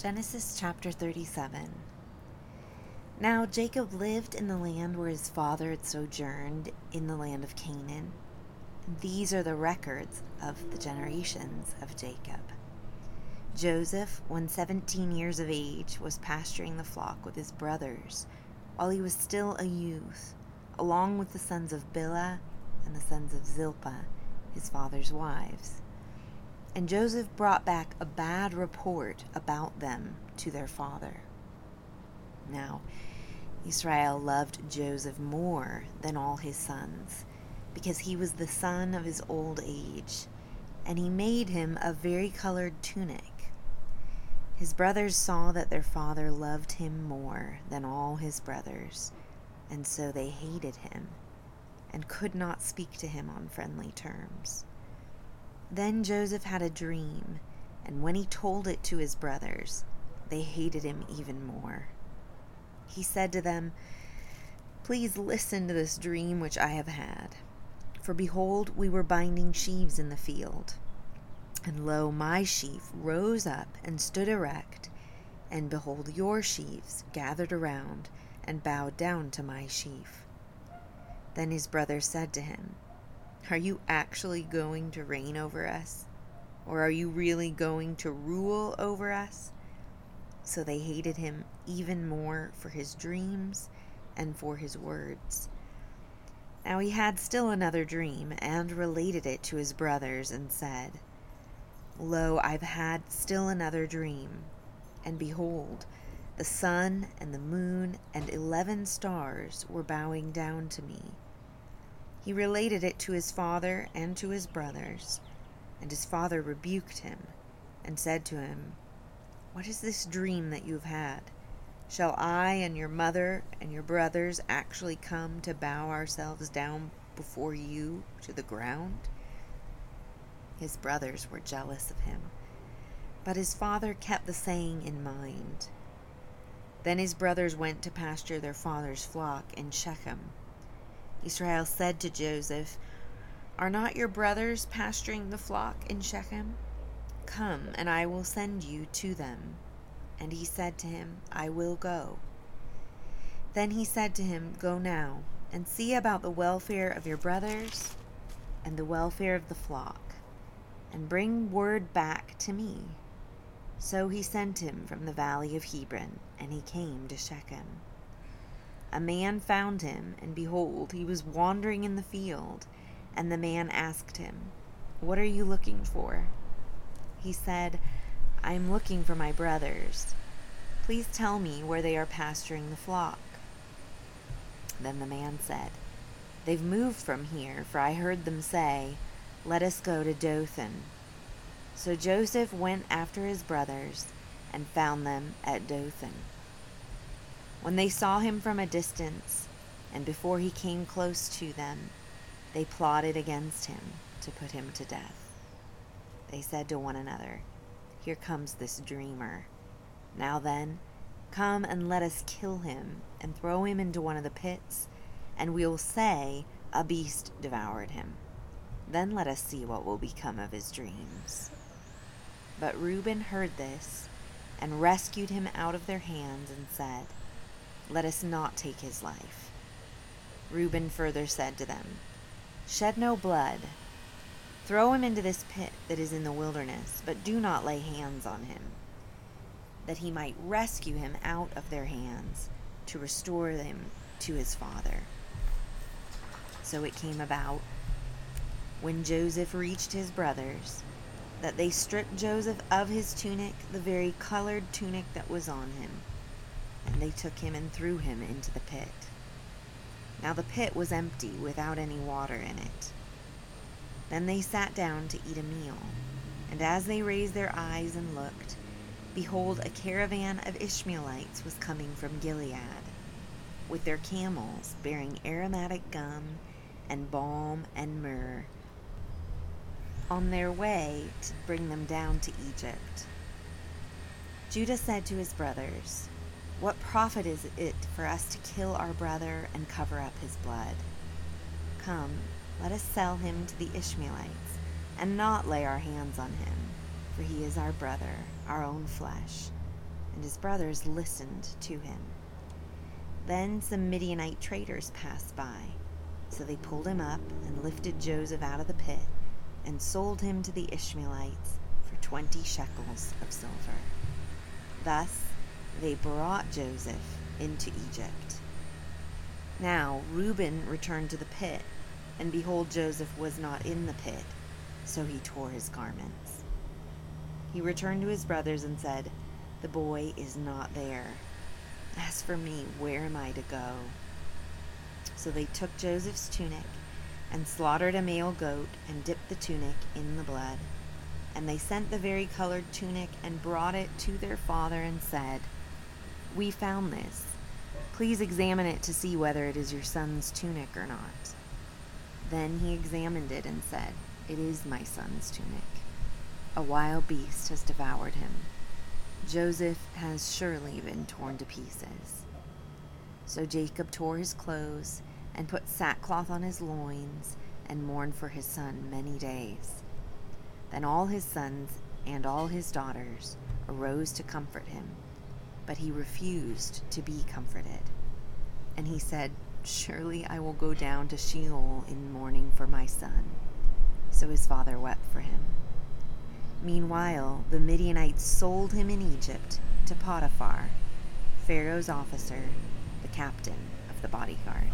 Genesis chapter 37. Now Jacob lived in the land where his father had sojourned, in the land of Canaan. These are the records of the generations of Jacob. Joseph, when 17 years of age, was pasturing the flock with his brothers while he was still a youth, along with the sons of Bilhah and the sons of Zilpah, his father's wives. And Joseph brought back a bad report about them to their father. Now, Israel loved Joseph more than all his sons, because he was the son of his old age, and he made him a vari-colored tunic. His brothers saw that their father loved him more than all his brothers, and so they hated him, and could not speak to him on friendly terms. Then Joseph had a dream, and when he told it to his brothers, they hated him even more. He said to them, Please listen to this dream which I have had. For behold, we were binding sheaves in the field. And lo, my sheaf rose up and stood erect, and behold, your sheaves gathered around and bowed down to my sheaf. Then his brothers said to him, are you actually going to reign over us? Or are you really going to rule over us? So they hated him even more for his dreams and for his words. Now he had still another dream, and related it to his brothers, and said, Lo, I've had still another dream, and behold, the sun and the moon and eleven stars were bowing down to me. He related it to his father and to his brothers, and his father rebuked him, and said to him, What is this dream that you have had? Shall I and your mother and your brothers actually come to bow ourselves down before you to the ground? His brothers were jealous of him, but his father kept the saying in mind. Then his brothers went to pasture their father's flock in Shechem. Israel said to Joseph, Are not your brothers pasturing the flock in Shechem? Come, and I will send you to them. And he said to him, I will go. Then he said to him, Go now, and see about the welfare of your brothers and the welfare of the flock, and bring word back to me. So he sent him from the valley of Hebron, and he came to Shechem. A man found him, and behold, he was wandering in the field. And the man asked him, What are you looking for? He said, I am looking for my brothers. Please tell me where they are pasturing the flock. Then the man said, They've moved from here, for I heard them say, Let us go to Dothan. So Joseph went after his brothers and found them at Dothan. When they saw him from a distance, and before he came close to them, they plotted against him to put him to death. They said to one another, Here comes this dreamer. Now then, come and let us kill him and throw him into one of the pits, and we will say, A beast devoured him. Then let us see what will become of his dreams. But Reuben heard this and rescued him out of their hands and said, let us not take his life. Reuben further said to them, Shed no blood. Throw him into this pit that is in the wilderness, but do not lay hands on him, that he might rescue him out of their hands to restore them to his father. So it came about, when Joseph reached his brothers, that they stripped Joseph of his tunic, the vari-colored tunic that was on him and they took him and threw him into the pit. Now the pit was empty, without any water in it. Then they sat down to eat a meal, and as they raised their eyes and looked, behold, a caravan of Ishmaelites was coming from Gilead, with their camels bearing aromatic gum and balm and myrrh, on their way to bring them down to Egypt. Judah said to his brothers, what profit is it for us to kill our brother and cover up his blood? Come, let us sell him to the Ishmaelites, and not lay our hands on him, for he is our brother, our own flesh. and his brothers listened to him. Then some Midianite traders passed by, so they pulled him up and lifted Joseph out of the pit and sold him to the Ishmaelites for twenty shekels of silver. Thus they brought Joseph into Egypt. Now Reuben returned to the pit, and behold, Joseph was not in the pit, so he tore his garments. He returned to his brothers and said, The boy is not there. As for me, where am I to go? So they took Joseph's tunic and slaughtered a male goat and dipped the tunic in the blood. And they sent the vari-colored tunic and brought it to their father and said, We found this. Please examine it to see whether it is your son's tunic or not. Then he examined it and said, It is my son's tunic. A wild beast has devoured him. Joseph has surely been torn to pieces. So Jacob tore his clothes and put sackcloth on his loins and mourned for his son many days. Then all his sons and all his daughters arose to comfort him, but he refused to be comforted. And he said, Surely I will go down to Sheol in mourning for my son. So his father wept for him. Meanwhile, the Midianites sold him in Egypt to Potiphar, Pharaoh's officer, the captain of the bodyguard.